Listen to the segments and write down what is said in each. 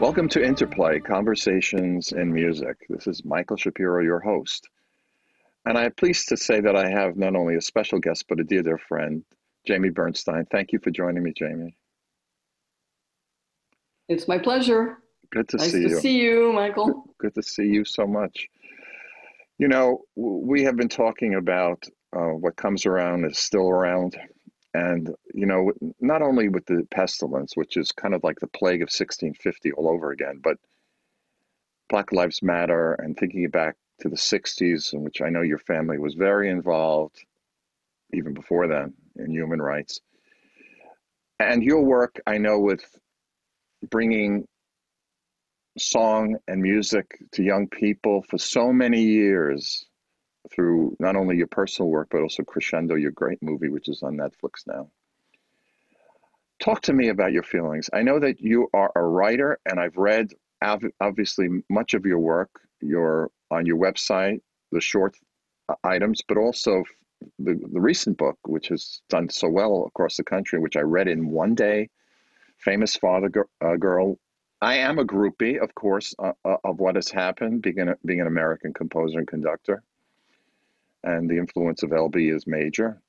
Welcome to Interplay Conversations in Music. This is Michael Shapiro, your host. And I'm pleased to say that I have not only a special guest, but a dear, dear friend, Jamie Bernstein. Thank you for joining me, Jamie. It's my pleasure. Good to see you. nice see to you. see you, Michael. Good to see you so much. You know, we have been talking about uh, what comes around is still around. And, you know, not only with the pestilence, which is kind of like the plague of 1650 all over again, but Black Lives Matter and thinking back to the 60s, in which I know your family was very involved, even before then, in human rights. And your work, I know, with bringing song and music to young people for so many years through not only your personal work, but also Crescendo, your great movie, which is on Netflix now. Talk to me about your feelings. I know that you are a writer, and I've read obviously much of your work. Your on your website, the short uh, items, but also the, the recent book, which has done so well across the country, which I read in one day. Famous Father uh, Girl. I am a groupie, of course, uh, uh, of what has happened, being, being an American composer and conductor and the influence of LB is major.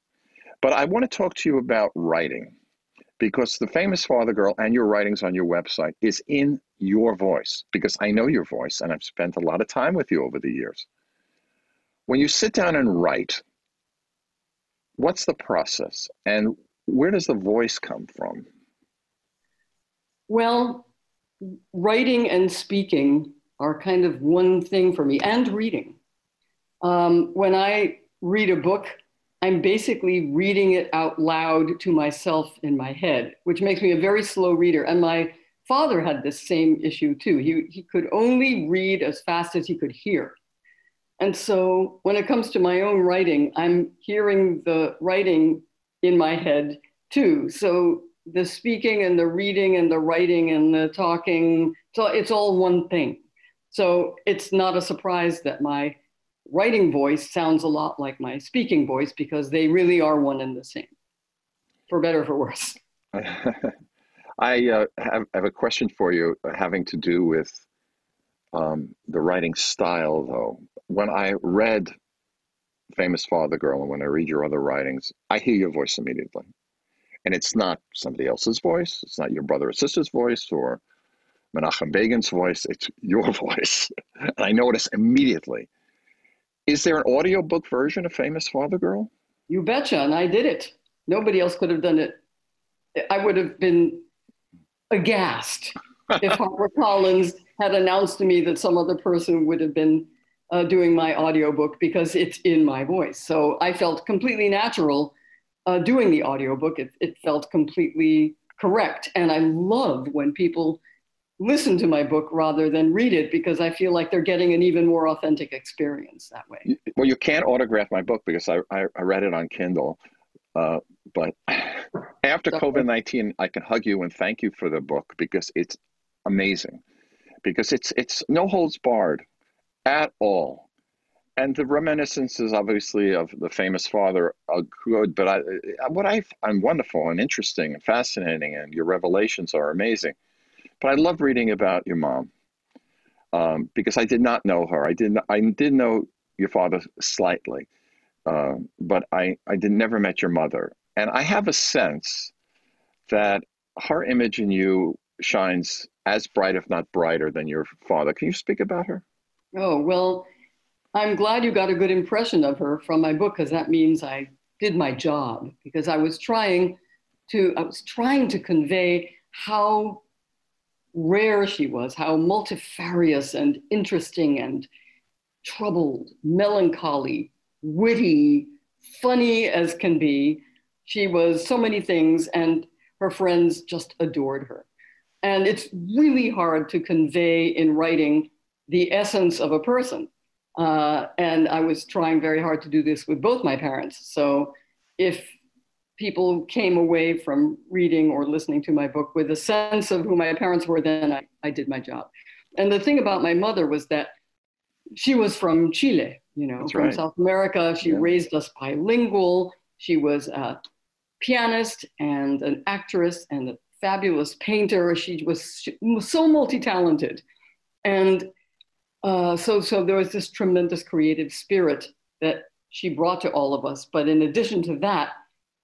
But I want to talk to you about writing because the famous Father Girl and your writings on your website is in your voice because I know your voice and I've spent a lot of time with you over the years. When you sit down and write, what's the process and where does the voice come from? Well, writing and speaking are kind of one thing for me, and reading. Um, when I read a book, I'm basically reading it out loud to myself in my head, which makes me a very slow reader. And my father had this same issue too. He, he could only read as fast as he could hear. And so when it comes to my own writing, I'm hearing the writing in my head too. So the speaking and the reading and the writing and the talking, so it's all one thing. So it's not a surprise that my writing voice sounds a lot like my speaking voice because they really are one and the same, for better or for worse. I uh, have, have, a question for you having to do with um, the writing style, though. When I read Famous Father Girl and when I read your other writings, I hear your voice immediately. And it's not somebody else's voice, it's not your brother or sister's voice or Menachem Begin's voice, it's your voice. and I notice immediately is there an audiobook version of Famous Father Girl? You betcha, and I did it. Nobody else could have done it. I would have been aghast if Harper Collins had announced to me that some other person would have been uh, doing my audiobook because it's in my voice. So I felt completely natural uh, doing the audiobook. It, it felt completely correct. And I love when people listen to my book rather than read it because I feel like they're getting an even more authentic experience that way. Well, you can't autograph my book because I, I, I read it on Kindle. Uh, but after COVID 19, I can hug you and thank you for the book because it's amazing. Because it's, it's no holds barred at all. And the reminiscences, obviously, of the famous father are good, but I, what I find wonderful and interesting and fascinating, and your revelations are amazing but I love reading about your mom um, because I did not know her. I didn't. I did know your father slightly, uh, but I I did never met your mother, and I have a sense that her image in you shines as bright, if not brighter, than your father. Can you speak about her? Oh well, I'm glad you got a good impression of her from my book because that means I did my job because I was trying to I was trying to convey how rare she was, how multifarious and interesting and troubled, melancholy, witty, funny as can be. She was so many things, and her friends just adored her. And it's really hard to convey in writing the essence of a person. Uh, and I was trying very hard to do this with both my parents. So if people came away from reading or listening to my book with a sense of who my parents were, then I, I did my job. And the thing about my mother was that she was from Chile, you know, That's from right. South America. She Yeah. raised us bilingual. She was a pianist and an actress and a fabulous painter. She was, she was so multi-talented, and uh, so so there was this tremendous creative spirit that she brought to all of us. But in addition to that,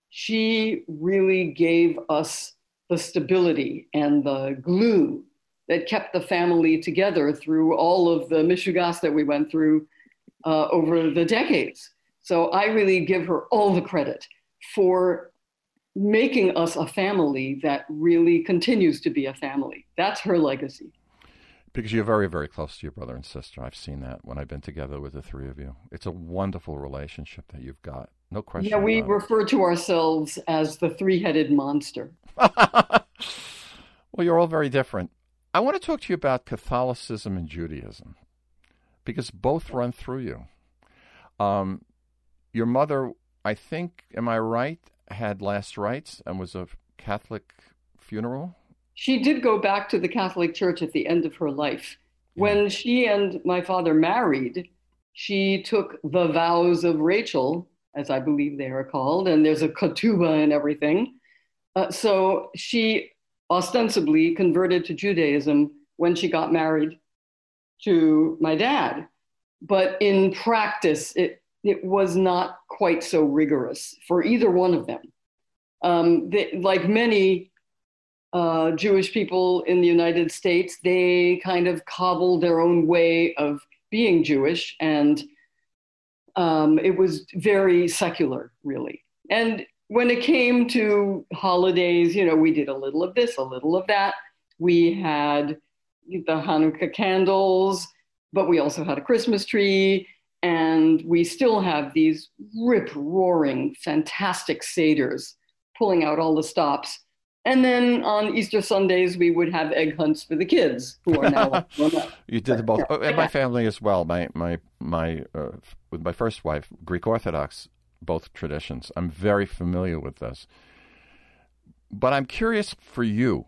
she really gave us the stability and the glue that kept the family together through all of the mishugas that we went through uh, over the decades. So I really give her all the credit for making us a family that really continues to be a family. That's her legacy. Because you're very, very close to your brother and sister. I've seen that when I've been together with the three of you. It's a wonderful relationship that you've got. No question. Yeah, we refer to ourselves as the three headed monster. well, you're all very different. I want to talk to you about Catholicism and Judaism because both run through you. Um, your mother, I think, am I right, had last rites and was a Catholic funeral? She did go back to the Catholic Church at the end of her life. Yeah. When she and my father married, she took the vows of Rachel, as I believe they are called, and there's a ketubah and everything. Uh, so she ostensibly converted to Judaism when she got married to my dad. But in practice, it, it was not quite so rigorous for either one of them. Um, they, like many uh, Jewish people in the United States, they kind of cobbled their own way of being Jewish, and um, it was very secular, really. And when it came to holidays, you know, we did a little of this, a little of that. We had the Hanukkah candles, but we also had a Christmas tree. And we still have these rip roaring, fantastic Seders pulling out all the stops. And then on Easter Sundays, we would have egg hunts for the kids who are now You did both, oh, and my family as well. My my my uh, with my first wife, Greek Orthodox, both traditions. I'm very familiar with this, but I'm curious for you,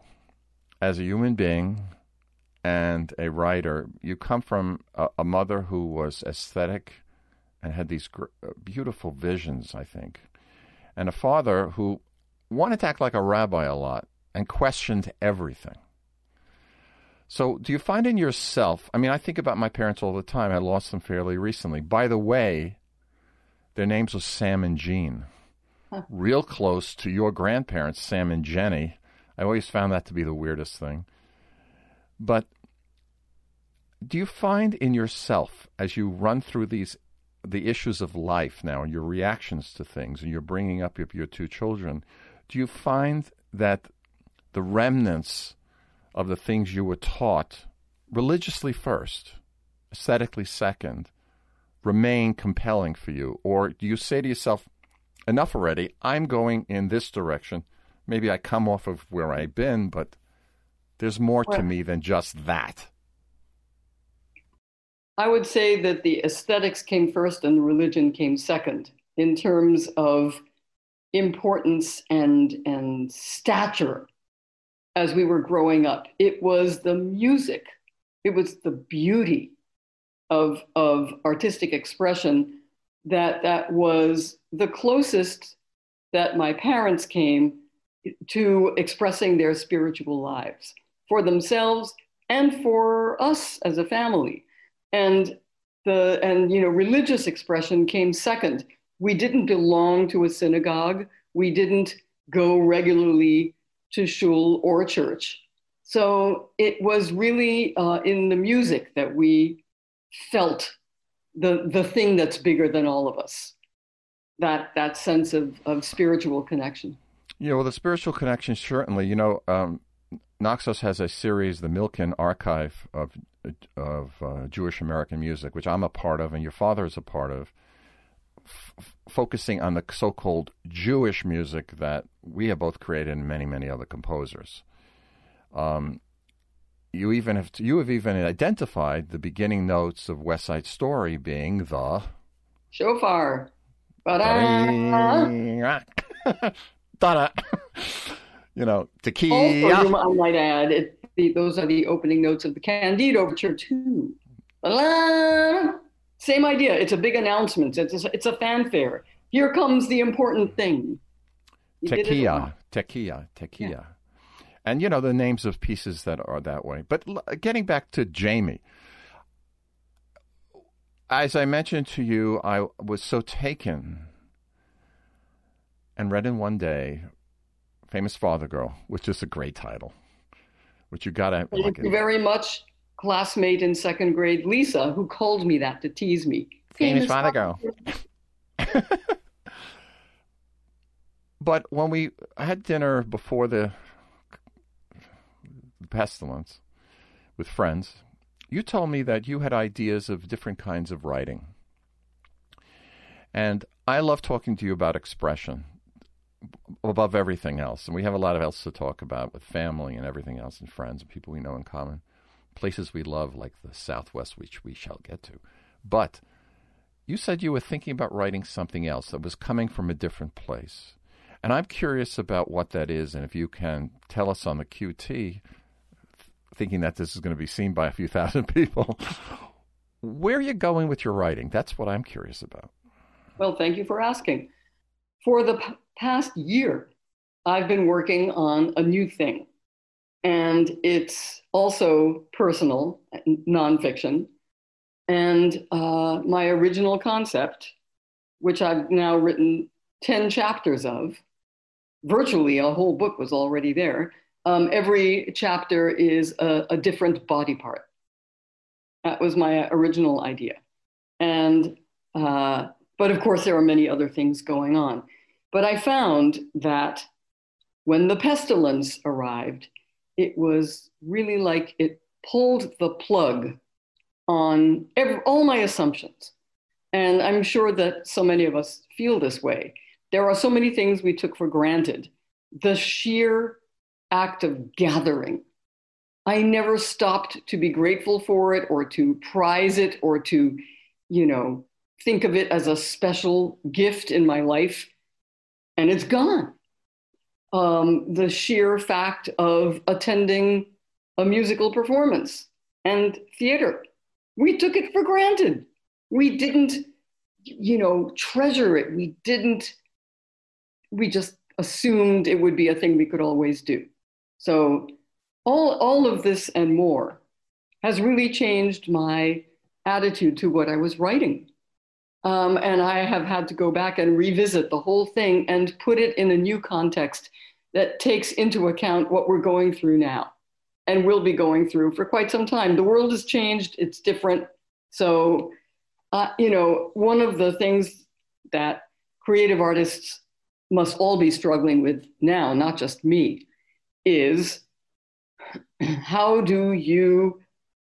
as a human being, and a writer, you come from a, a mother who was aesthetic and had these gr- uh, beautiful visions, I think, and a father who wanted to act like a rabbi a lot and questioned everything. So, do you find in yourself? I mean, I think about my parents all the time. I lost them fairly recently. By the way, their names were Sam and Jean, huh. real close to your grandparents, Sam and Jenny. I always found that to be the weirdest thing. But do you find in yourself, as you run through these the issues of life now and your reactions to things, and you're bringing up your, your two children, do you find that the remnants of the things you were taught religiously first, aesthetically second, remain compelling for you? Or do you say to yourself, enough already, I'm going in this direction? Maybe I come off of where I've been, but there's more well, to me than just that. I would say that the aesthetics came first and the religion came second in terms of importance and, and stature as we were growing up. It was the music, it was the beauty of, of artistic expression that, that was the closest that my parents came to expressing their spiritual lives for themselves and for us as a family. And the and you know religious expression came second. We didn't belong to a synagogue. We didn't go regularly to shul or church. So it was really uh, in the music that we felt the the thing that's bigger than all of us. That that sense of of spiritual connection. Yeah, well, the spiritual connection certainly. You know, um, Naxos has a series, the Milken Archive of of uh, Jewish American music, which I'm a part of, and your father is a part of, focusing on the so-called Jewish music that we have both created and many, many other composers. Um, you even have you have even identified the beginning notes of West Side Story being the shofar. Da-da. you know, tequila. Also, I might add, it, the, those are the opening notes of the Candide Overture too. Same idea. It's a big announcement. It's a, it's a fanfare. Here comes the important thing. Tequila, tequila, tequila. and you know the names of pieces that are that way. But getting back to Jamie, as I mentioned to you, I was so taken and read in one day, "Famous Father Girl," which is a great title, which you got to. Thank you very much, classmate in second grade, Lisa, who called me that to tease me. Famous, Famous Father Girl. but when we had dinner before the pestilence with friends, you told me that you had ideas of different kinds of writing. And I love talking to you about expression above everything else. And we have a lot of else to talk about with family and everything else and friends and people we know in common. Places we love like the Southwest, which we shall get to. But you said you were thinking about writing something else that was coming from a different place. And I'm curious about what that is and if you can tell us on the QT thinking that this is going to be seen by a few thousand people. Where are you going with your writing? That's what I'm curious about. Well, thank you for asking. For the p- past year, I've been working on a new thing, and it's also personal, nonfiction. And uh, my original concept, which I've now written 10 chapters of, virtually a whole book was already there, um, every chapter is a, a, different body part. That was my original idea. And, uh, but of course, there are many other things going on. But I found that when the pestilence arrived, it was really like it pulled the plug on every, all my assumptions. And I'm sure that so many of us feel this way. There are so many things we took for granted. The sheer act of gathering. I never stopped to be grateful for it or to prize it or to, you know, think of it as a special gift in my life. And it's gone. Um, the sheer fact of attending a musical performance and theater, we took it for granted. We didn't, you know, treasure it. We didn't, we just assumed it would be a thing we could always do. So all, all of this and more has really changed my attitude to what I was writing. Um, and I have had to go back and revisit the whole thing and put it in a new context that takes into account what we're going through now and will be going through for quite some time. The world has changed, it's different. So, uh, you know, one of the things that creative artists must all be struggling with now, not just me, is how do you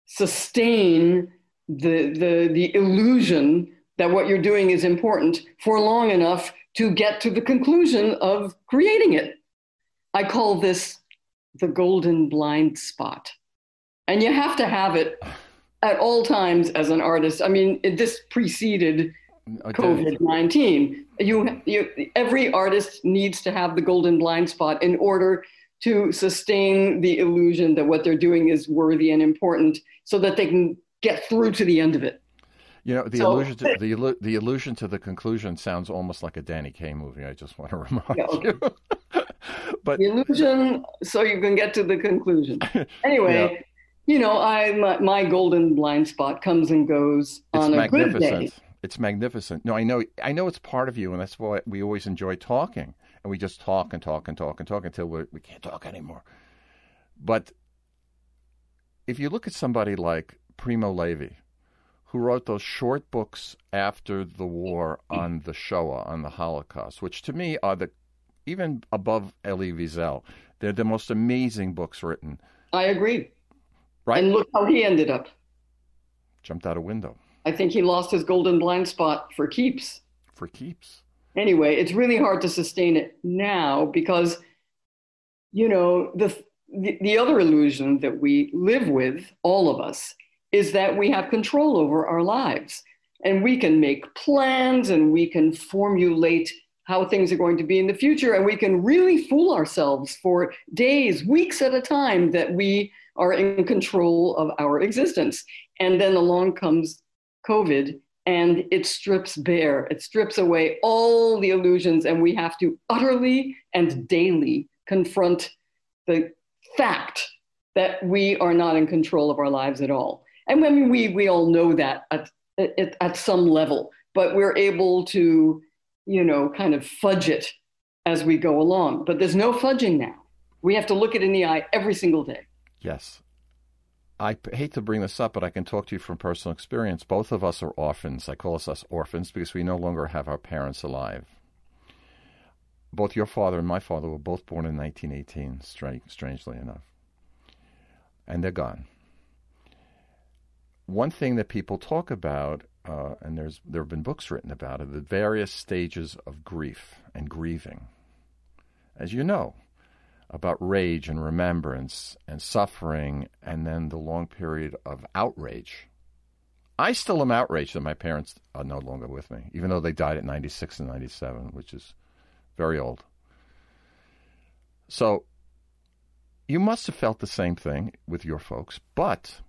sustain the, the, the illusion that what you're doing is important for long enough to get to the conclusion of creating it. I call this the golden blind spot. And you have to have it at all times as an artist. I mean, this preceded COVID 19. You, you, every artist needs to have the golden blind spot in order to sustain the illusion that what they're doing is worthy and important so that they can get through to the end of it. You know, the so, illusion to the, the illusion to the conclusion sounds almost like a Danny Kaye movie. I just want to remind you. but the illusion so you can get to the conclusion. Anyway, yeah. you know, I my, my, golden blind spot comes and goes it's on a good day. It's magnificent. No, I know I know it's part of you and that's why we always enjoy talking and we just talk and talk and talk and talk until we're, we can't talk anymore. But if you look at somebody like Primo Levi, who wrote those short books after the war on the Shoah, on the Holocaust, which to me are the even above Elie Wiesel, they're the most amazing books written. I agree. Right. And look how he ended up. Jumped out a window. I think he lost his golden blind spot for keeps. For keeps anyway, it's really hard to sustain it now because, you know, the, the, the other illusion that we live with, all of us, is that we have control over our lives. And we can make plans and we can formulate how things are going to be in the future. And we can really fool ourselves for days weeks at a time that we are in control of our existence. And then along comes covid and it strips bare, it strips away all the illusions, and we have to utterly and daily confront the fact that we are not in control of our lives at all. And when we we all know that at, at, at some level, but we're able to, you know, kind of fudge it as we go along. But there's no fudging now. We have to look it in the eye every single day. Yes. I hate to bring this up, but I can talk to you from personal experience. Both of us are orphans. I call us us orphans because we no longer have our parents alive. Both your father and my father were both born in 1918, strangely enough. And they're gone. One thing that people talk about, uh, and there's there have been books written about it, the various stages of grief and grieving. As you know, about rage and remembrance and suffering, and then the long period of outrage. I still am outraged that my parents are no longer with me, even though they died at 96 and 97, which is very old. So you must have felt the same thing with your folks, but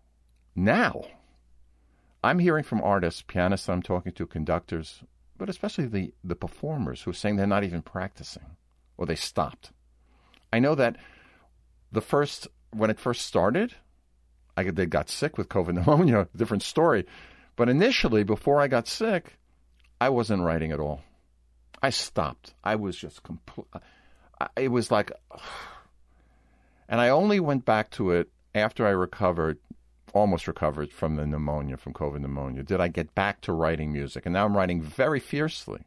now I'm hearing from artists, pianists I'm talking to, conductors, but especially the, the performers who are saying they're not even practicing or they stopped. I know that the first when it first started, I they got sick with COVID pneumonia. Different story, but initially, before I got sick, I wasn't writing at all. I stopped. I was just complete. It was like, and I only went back to it after I recovered, almost recovered from the pneumonia, from COVID pneumonia. Did I get back to writing music? And now I'm writing very fiercely.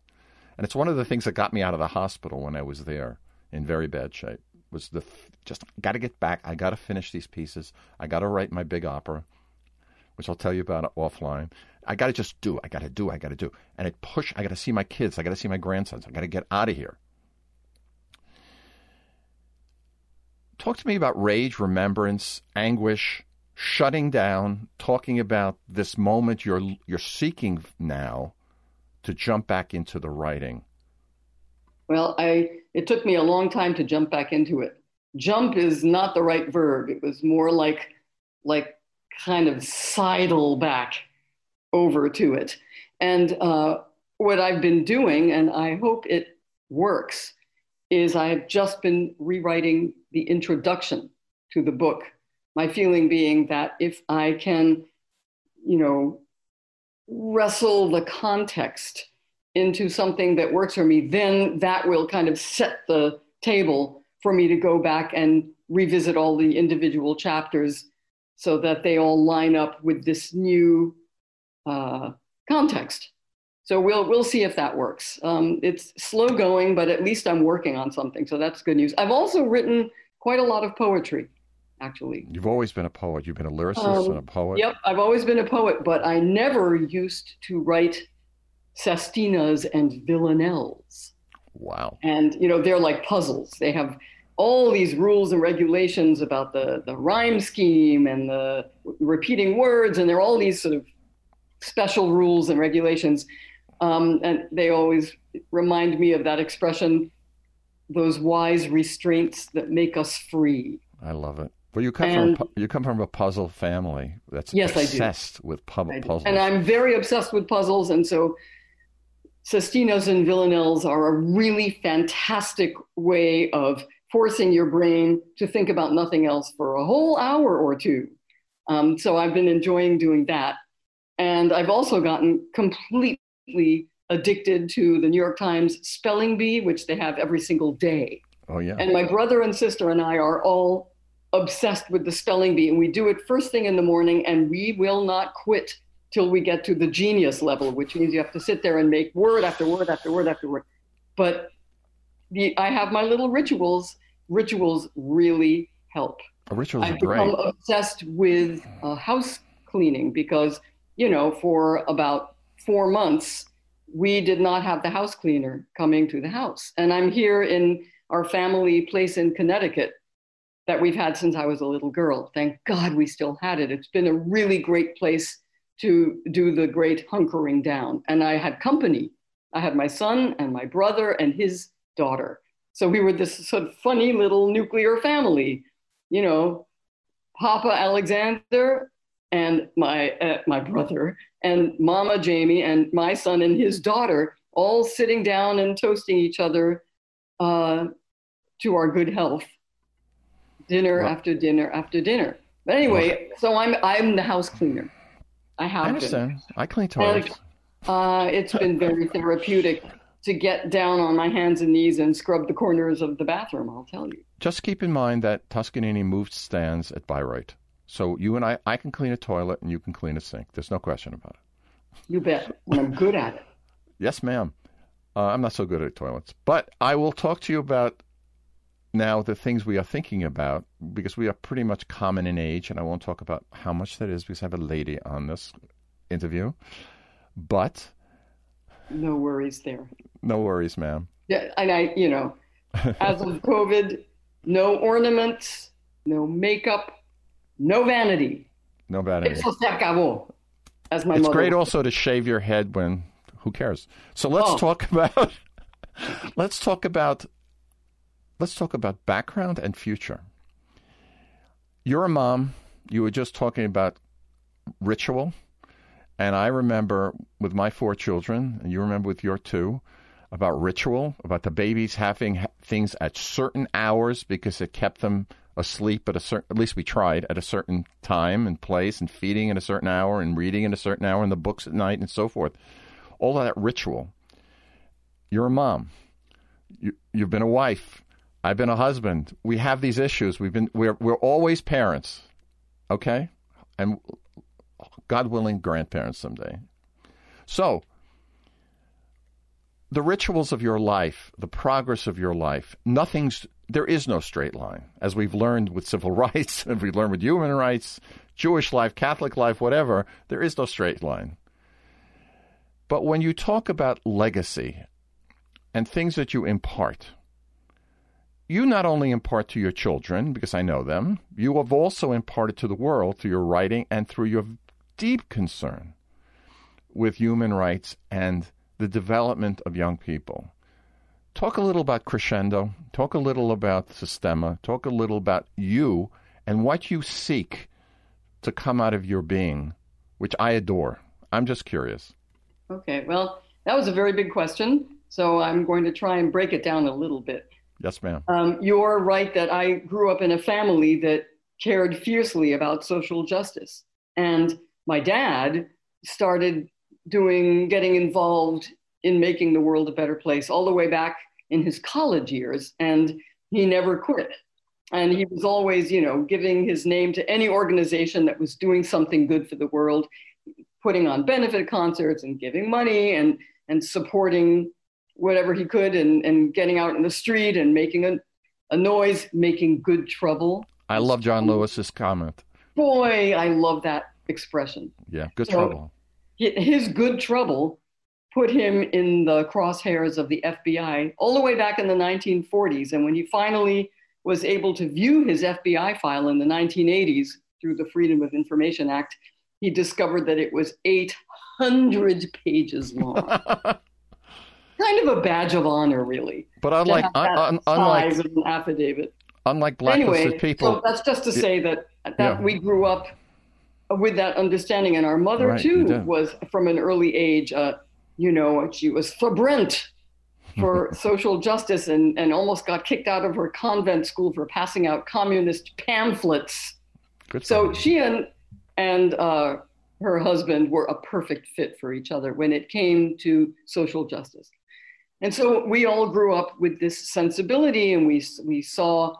And it's one of the things that got me out of the hospital when I was there in very bad shape was the just got to get back. I got to finish these pieces. I got to write my big opera, which I'll tell you about offline. I got to just do. I got to do. I got to do. And it push. I got to see my kids. I got to see my grandsons. I got to get out of here. Talk to me about rage, remembrance, anguish, shutting down. Talking about this moment you're you're seeking now to jump back into the writing. Well, I it took me a long time to jump back into it. Jump is not the right verb. It was more like like kind of sidle back over to it. And uh, what I've been doing, and I hope it works, is I've just been rewriting the introduction to the book. My feeling being that if I can, you know, wrestle the context into something that works for me, then that will kind of set the table for me to go back and revisit all the individual chapters so that they all line up with this new uh, context. So we'll we'll see if that works. Um, it's slow going, but at least I'm working on something, so that's good news. I've also written quite a lot of poetry, actually. You've always been a poet. You've been a lyricist um, and a poet. Yep, I've always been a poet, but I never used to write sestinas and villanelles. Wow. And you know, they're like puzzles. They have all these rules and regulations about the the rhyme scheme and the repeating words, and there are all these sort of special rules and regulations. Um, and they always remind me of that expression, those wise restraints that make us free. I love it. Well, you come and, from you come from a puzzle family that's yes, obsessed with pu- puzzles, and I'm very obsessed with puzzles. And so, Sestinas and Villanelles are a really fantastic way of forcing your brain to think about nothing else for a whole hour or two. Um, so I've been enjoying doing that. And I've also gotten completely addicted to the New York Times spelling bee, which they have every single day. Oh, yeah. And my brother and sister and I are all obsessed with the spelling bee. And we do it first thing in the morning, and we will not quit till we get to the genius level, which means you have to sit there and make word after word after word after word. But the, I have my little rituals. Rituals really help. A rituals I've become great. obsessed with uh, house cleaning because, you know, for about four months, we did not have the house cleaner coming to the house. And I'm here in our family place in Connecticut that we've had since I was a little girl. Thank God we still had it. It's been a really great place to do the great hunkering down. And I had company. I had my son and my brother and his daughter. So we were this sort of funny little nuclear family, you know, Papa Alexander and my uh, my brother and Mama Jamie and my son and his daughter all sitting down and toasting each other uh, to our good health dinner well, after dinner after dinner. But anyway, so I'm I'm the house cleaner. I have. I understand. Been. I clean toilets. And, uh, it's been very therapeutic to get down on my hands and knees and scrub the corners of the bathroom. I'll tell you. Just keep in mind that Toscanini moved stands at Bayreuth. So you and I, I can clean a toilet and you can clean a sink. There's no question about it. You bet. And I'm good at it. Yes, ma'am. Uh, I'm not so good at toilets, but I will talk to you about now the things we are thinking about because we are pretty much common in age, and I won't talk about how much that is because I have a lady on this interview. But no worries there. No worries, ma'am. Yeah, and I, you know, as of COVID, no ornaments, no makeup, no vanity. No vanity. Eso se acabó. As my it's mother great also to shave your head when who cares? So let's oh. talk about let's talk about let's talk about background and future. You're a mom. You were just talking about ritual. And I remember with my four children, and you remember with your two, about ritual, about the babies having things at certain hours because it kept them asleep at a certain, at least we tried, at a certain time and place, and feeding at a certain hour, and reading at a certain hour, and the books at night, and so forth. All that ritual. You're a mom. You, you've been a wife. I've been a husband. We have these issues. We've been we're we're always parents. Okay? And God willing, grandparents someday. So, the rituals of your life, the progress of your life, nothing's, there is no straight line. As we've learned with civil rights, and we've learned with human rights, Jewish life, Catholic life, whatever, there is no straight line. But when you talk about legacy and things that you impart, you not only impart to your children, because I know them, you have also imparted to the world through your writing and through your deep concern with human rights and the development of young people. Talk a little about Crescendo. Talk a little about Sistema. Talk a little about you and what you seek to come out of your being, which I adore. I'm just curious. Okay, well, that was a very big question. So I'm going to try and break it down a little bit. Yes, ma'am. Um, you're right that I grew up in a family that cared fiercely about social justice. And my dad started doing, getting involved in making the world a better place all the way back in his college years. And he never quit. And he was always, you know, giving his name to any organization that was doing something good for the world, putting on benefit concerts and giving money and, and supporting whatever he could and, and getting out in the street and making a, a noise, making good trouble. I love John Lewis's comment. Boy, I love that expression. Yeah, good so trouble. His good trouble put him in the crosshairs of the FBI all the way back in the 1940s. And when he finally was able to view his FBI file in the 1980s through the Freedom of Information Act, he discovered that it was 800 pages long. kind of a badge of honor, really. But unlike, un, unlike an affidavit. Unlike blacklisted anyway, people. So that's just to say that that yeah. we grew up with that understanding. And our mother, right, too, was from an early age, uh, you know, she was Brent for social justice and, and almost got kicked out of her convent school for passing out communist pamphlets. Good so she and, and uh, her husband were a perfect fit for each other when it came to social justice. And so we all grew up with this sensibility, and we, we saw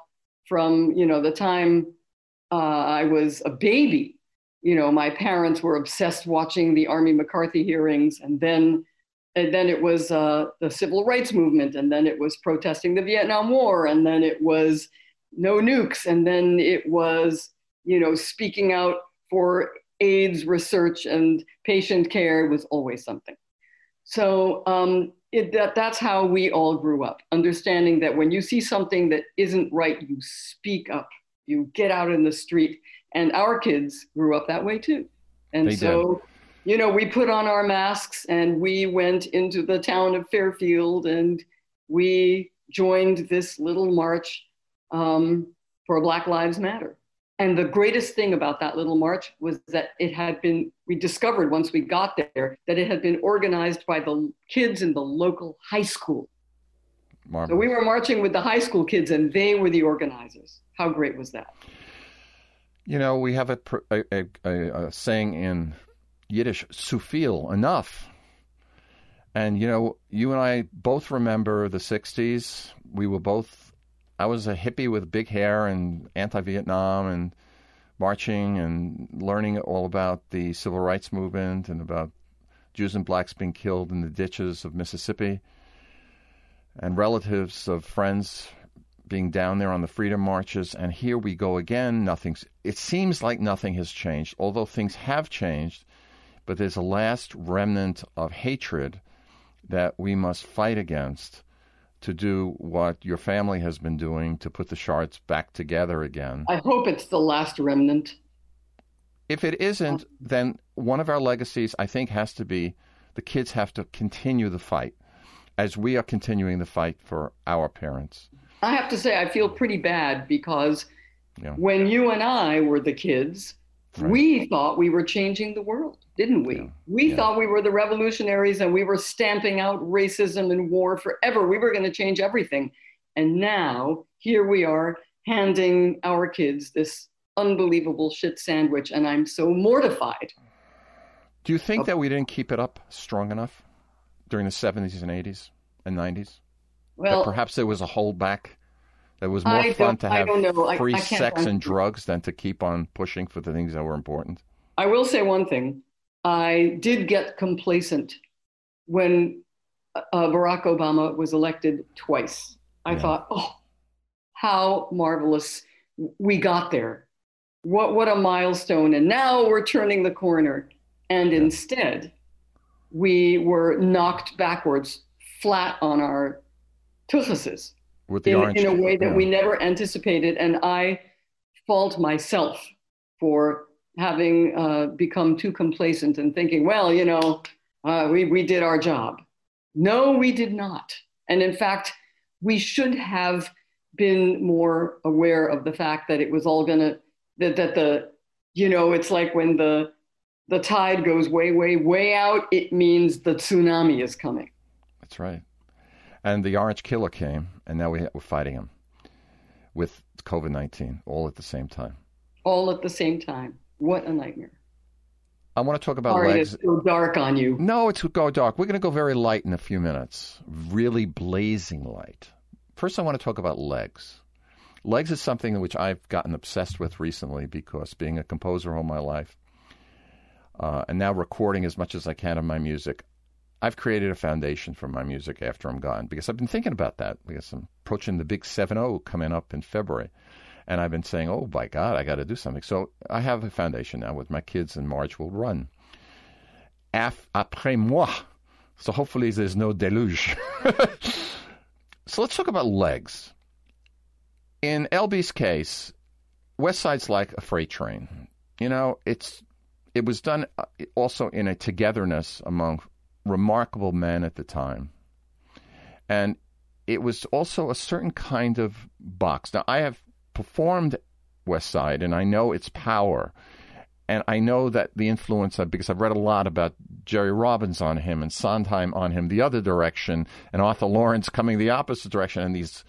from you know the time uh, I was a baby you know, my parents were obsessed watching the Army McCarthy hearings, and then and then it was uh, the civil rights movement, and then it was protesting the Vietnam War, and then it was no nukes, and then it was you know speaking out for AIDS research and patient care was always something. So um, it, that, that's how we all grew up, understanding that when you see something that isn't right, you speak up, you get out in the street and our kids grew up that way too. And they so, did. you know, we put on our masks and we went into the town of Fairfield and we joined this little march um, for Black Lives Matter. And the greatest thing about that little march was that it had been, we discovered once we got there, that it had been organized by the kids in the local high school. Marvelous. So we were marching with the high school kids, and they were the organizers. How great was that? You know, we have a, a, a, a saying in Yiddish, "Sufil enough." And you know, you and I both remember the '60s. We were both. I was a hippie with big hair and anti-Vietnam and marching and learning all about the civil rights movement and about Jews and blacks being killed in the ditches of Mississippi and relatives of friends being down there on the freedom marches. And here we go again. Nothing's it seems like nothing has changed although things have changed but there's a last remnant of hatred that we must fight against to do what your family has been doing to put the shards back together again. I hope it's the last remnant. If it isn't, then one of our legacies, I think, has to be the kids have to continue the fight as we are continuing the fight for our parents. I have to say, I feel pretty bad because yeah. when you and I were the kids, right. we thought we were changing the world didn't we? Yeah. We yeah. thought we were the revolutionaries and we were stamping out racism and war forever. We were going to change everything. And now here we are handing our kids this unbelievable shit sandwich. And I'm so mortified. Do you think that we didn't keep it up strong enough during the 70s and 80s and 90s? Well, that perhaps there was a holdback. That was more I fun to have free I, I sex and drugs than to keep on pushing for the things that were important. I will say one thing. I did get complacent when uh, Barack Obama was elected twice. I yeah. thought, oh, how marvelous we got there. What, what a milestone. And now we're turning the corner. And yeah. instead, we were knocked backwards flat on our tuchuses With the in, orange, in a way that yeah. we never anticipated. And I fault myself for having uh, become too complacent and thinking, well, you know, uh, we, we did our job. No, we did not. And in fact, we should have been more aware of the fact that it was all going to, that, that the, you know, it's like when the, the tide goes way, way, way out, it means the tsunami is coming. That's right. And the orange killer came, and now we, we're fighting him with COVID 19 all at the same time. All at the same time. What a nightmare. I want to talk about Sorry legs. to go dark on you. No, it's go dark. We're going to go very light in a few minutes. Really blazing light. First, I want to talk about legs. Legs is something which I've gotten obsessed with recently because being a composer all my life, uh, and now recording as much as I can of my music, I've created a foundation for my music after I'm gone because I've been thinking about that because I'm approaching the big 7 0 coming up in February. And I've been saying, oh my God, I got to do something. So I have a foundation now with my kids, and Marge will run. Af- après moi. So hopefully there's no deluge. so let's talk about legs. In LB's case, West Side's like a freight train. You know, it's it was done uh, also in a togetherness among remarkable men at the time. And it was also a certain kind of box. Now, I have performed West Side, and I know its power. And I know that the influence of, because I've read a lot about Jerry Robbins on him and Sondheim on him the other direction, and Arthur Laurents coming the opposite direction, and these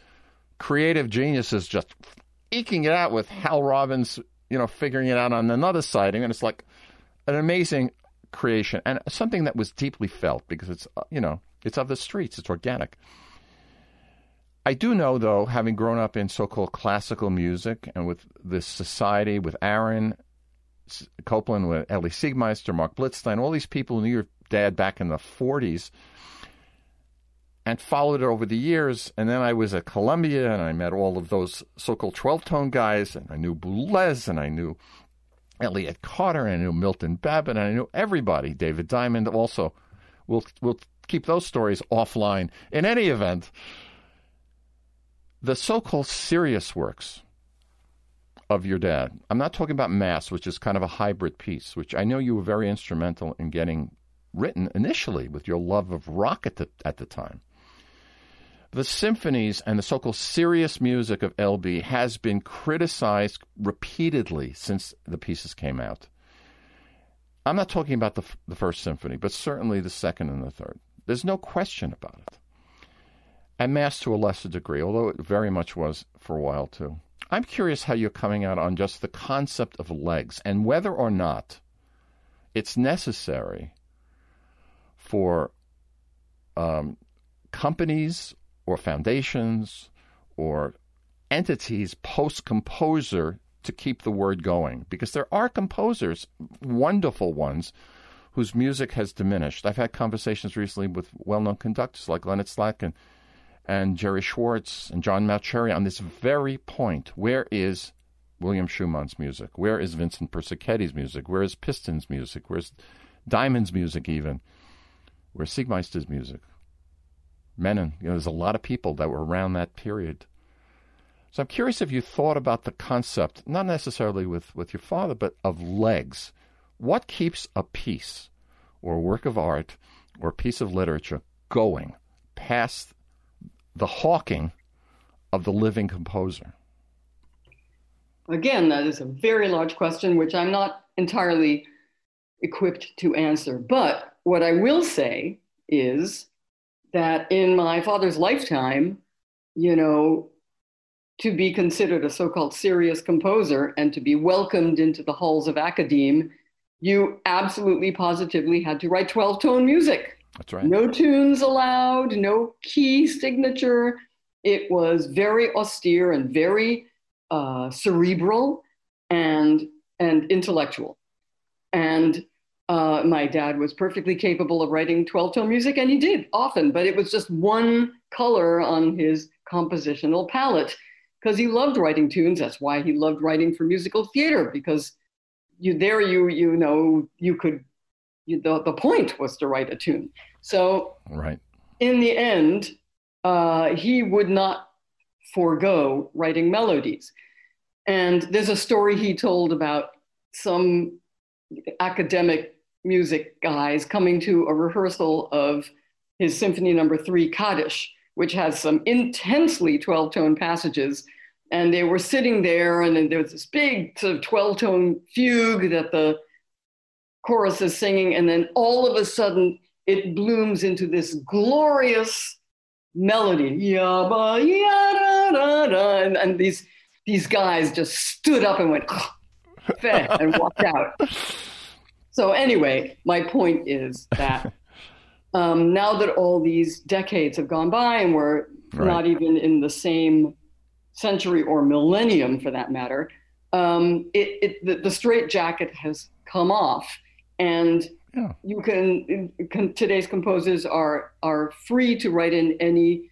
creative geniuses just eking it out with Hal Robbins, you know, figuring it out on another side. And it's like an amazing creation and something that was deeply felt because it's, uh, you know, it's of the streets, it's organic. I do know, though, having grown up in so called classical music and with this society with Aaron Copland, with Elie Siegmeister, Marc Blitzstein, all these people who knew your dad back in the 40s and followed it over the years. And then I was at Columbia and I met all of those so called 12 tone guys, and I knew Boulez and I knew Elliott Carter and I knew Milton Babbitt and I knew everybody, David Diamond also. We'll, we'll keep those stories offline. In any event, the so called serious works of your dad, I'm not talking about Mass, which is kind of a hybrid piece, which I know you were very instrumental in getting written initially with your love of rock at the, at the time. The symphonies and the so called serious music of LB has been criticized repeatedly since the pieces came out. I'm not talking about the, the first symphony, but certainly the second and the third. There's no question about it. and mass to a lesser degree, although it very much was for a while too. I'm curious how you're coming out on just the concept of legs and whether or not it's necessary for um, companies or foundations or entities post composer to keep the word going because there are composers, wonderful ones, whose music has diminished. I've had conversations recently with well known conductors like Leonard Slatkin and Jerry Schwarz and John Mauceri on this very point. Where is William Schuman's music? Where is Vincent Persichetti's music? Where is Piston's music? Where's Diamond's music even? Where's Siegmeister's music? Mennin, you know, there's a lot of people that were around that period. So I'm curious if you thought about the concept, not necessarily with, with your father, but of legs. What keeps a piece or work of art or piece of literature going past the hawking of the living composer? Again, that is a very large question, which I'm not entirely equipped to answer. But what I will say is that in my father's lifetime, you know, to be considered a so called serious composer and to be welcomed into the halls of academe, you absolutely positively had to write 12 tone music. That's right. No tunes allowed, no key signature. It was very austere and very uh, cerebral and, and intellectual. And uh, my dad was perfectly capable of writing 12 tone music, and he did often, but it was just one color on his compositional palette because he loved writing tunes. That's why he loved writing for musical theater because you there you you know you could you, the, the point was to write a tune. So right in the end, uh, he would not forego writing melodies. And there's a story he told about some academic music guys coming to a rehearsal of his Symphony Number no. Three Kaddish, which has some intensely 12-tone passages. And they were sitting there, and then there was this big sort of 12-tone fugue that the chorus is singing, and then all of a sudden it blooms into this glorious melody. Yabba, yada, and, and these these guys just stood up and went and walked out. So anyway, my point is that um, now that all these decades have gone by and we're right. not even in the same century or millennium for that matter, um, it, it, the, the straight jacket has come off, and yeah. you can, can, today's composers are are free to write in any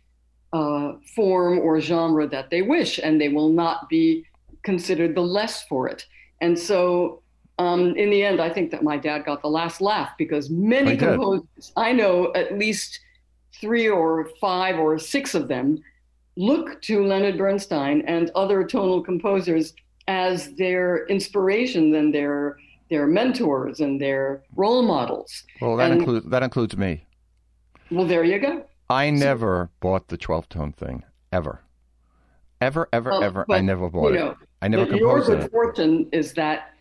uh, form or genre that they wish, and they will not be considered the less for it. And so, um, in the end, I think that my dad got the last laugh because many I composers, I know at least three or five or six of them, look to Leonard Bernstein and other tonal composers as their inspiration and their their mentors and their role models. Well, that includes that includes me. Well, there you go. I never bought the 12 tone thing ever. Ever, ever, well, ever. I never bought know, it. I never composed Your good fortune is that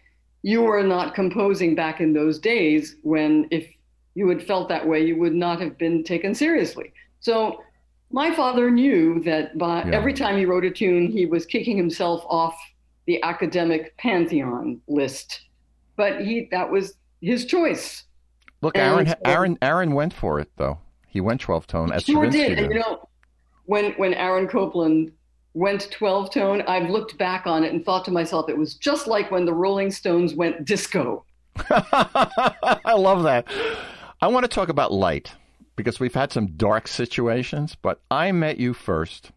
you were not composing back in those days when, if you had felt that way, you would not have been taken seriously. So my father knew that by yeah. every time he wrote a tune, he was kicking himself off the academic pantheon list. But he that was his choice. Look, Aaron, and, Aaron, Aaron went for it though. He went 12 tone as sure did. did. And, you know, when when Aaron Copland went 12 tone, I've looked back on it and thought to myself, it was just like when the Rolling Stones went disco. I love that. I want to talk about light because we've had some dark situations, but I met you first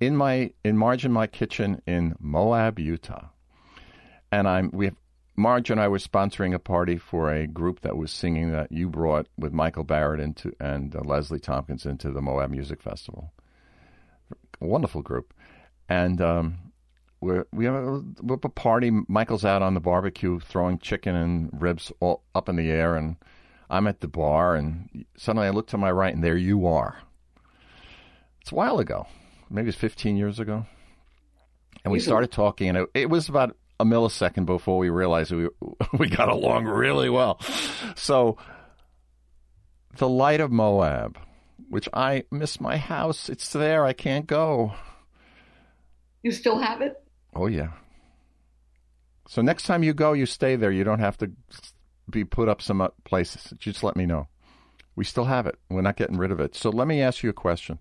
in my in Marge in my kitchen in Moab, Utah. And I'm we have Marge and I were sponsoring a party for a group that was singing that you brought with Michael Barrett into and uh, Leslie Tomkins into the Moab Music Festival. A wonderful group, and um, we're we have a, we're a party. Michael's out on the barbecue throwing chicken and ribs all up in the air, and I'm at the bar, and suddenly I look to my right, and there you are. It's a while ago, maybe it's 15 years ago, and we started talking, and it, it was about a millisecond before we realized we we got along really well. So, the light of Moab. which I miss my house. It's there. I can't go. You still have it? Oh, yeah. So next time you go, you stay there. You don't have to be put up some places. Just let me know. We still have it. We're not getting rid of it. So let me ask you a question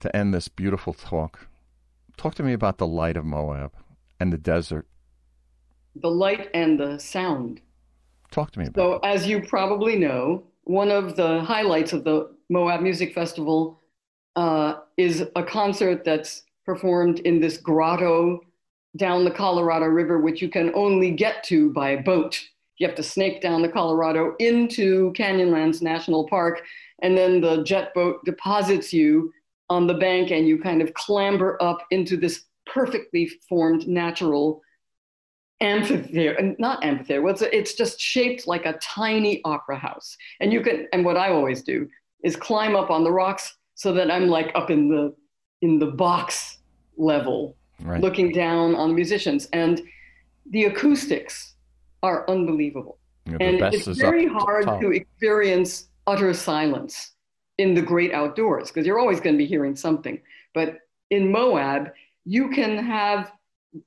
to end this beautiful talk. Talk to me about the light of Moab and the desert. The light and the sound. Talk to me about So, as you probably know, one of the highlights of the Moab Music Festival uh, is a concert that's performed in this grotto down the Colorado River, which you can only get to by boat. You have to snake down the Colorado into Canyonlands National Park, and then the jet boat deposits you on the bank, and you kind of clamber up into this perfectly formed natural amphitheater not amphitheater it's just shaped like a tiny opera house and you can and what i always do is climb up on the rocks so that i'm like up in the in the box level right. looking down on the musicians and the acoustics are unbelievable the and it's very hard top. to experience utter silence in the great outdoors because you're always going to be hearing something. But in Moab, you can have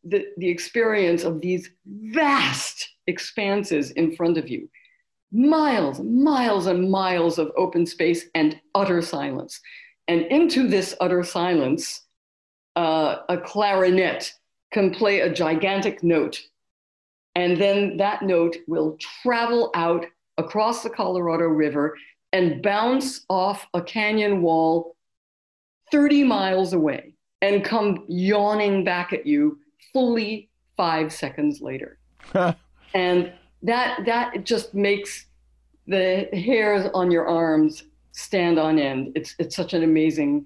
the, the experience of these vast expanses in front of you miles, miles, and miles of open space and utter silence. And into this utter silence, uh, a clarinet can play a gigantic note. And then that note will travel out across the Colorado River and bounce off a canyon wall 30 miles away and come yawning back at you fully five seconds later. and that, that just makes the hairs on your arms stand on end. It's, it's such an amazing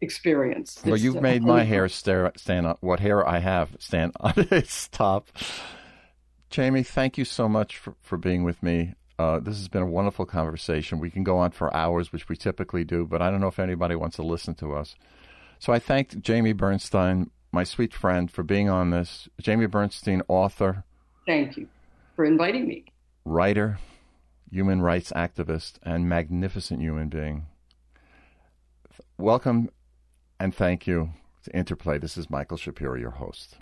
experience. well, It's, you've uh, made my hair stare, stand on what hair I have stand on its top. Jamie, thank you so much for, for being with me. Uh, this has been a wonderful conversation. We can go on for hours, which we typically do, but I don't know if anybody wants to listen to us. So I thanked Jamie Bernstein, my sweet friend, for being on this. Jamie Bernstein, author, Thank you for inviting me. writer, human rights activist, and magnificent human being. Welcome and thank you to Interplay. This is Michael Shapiro, your host.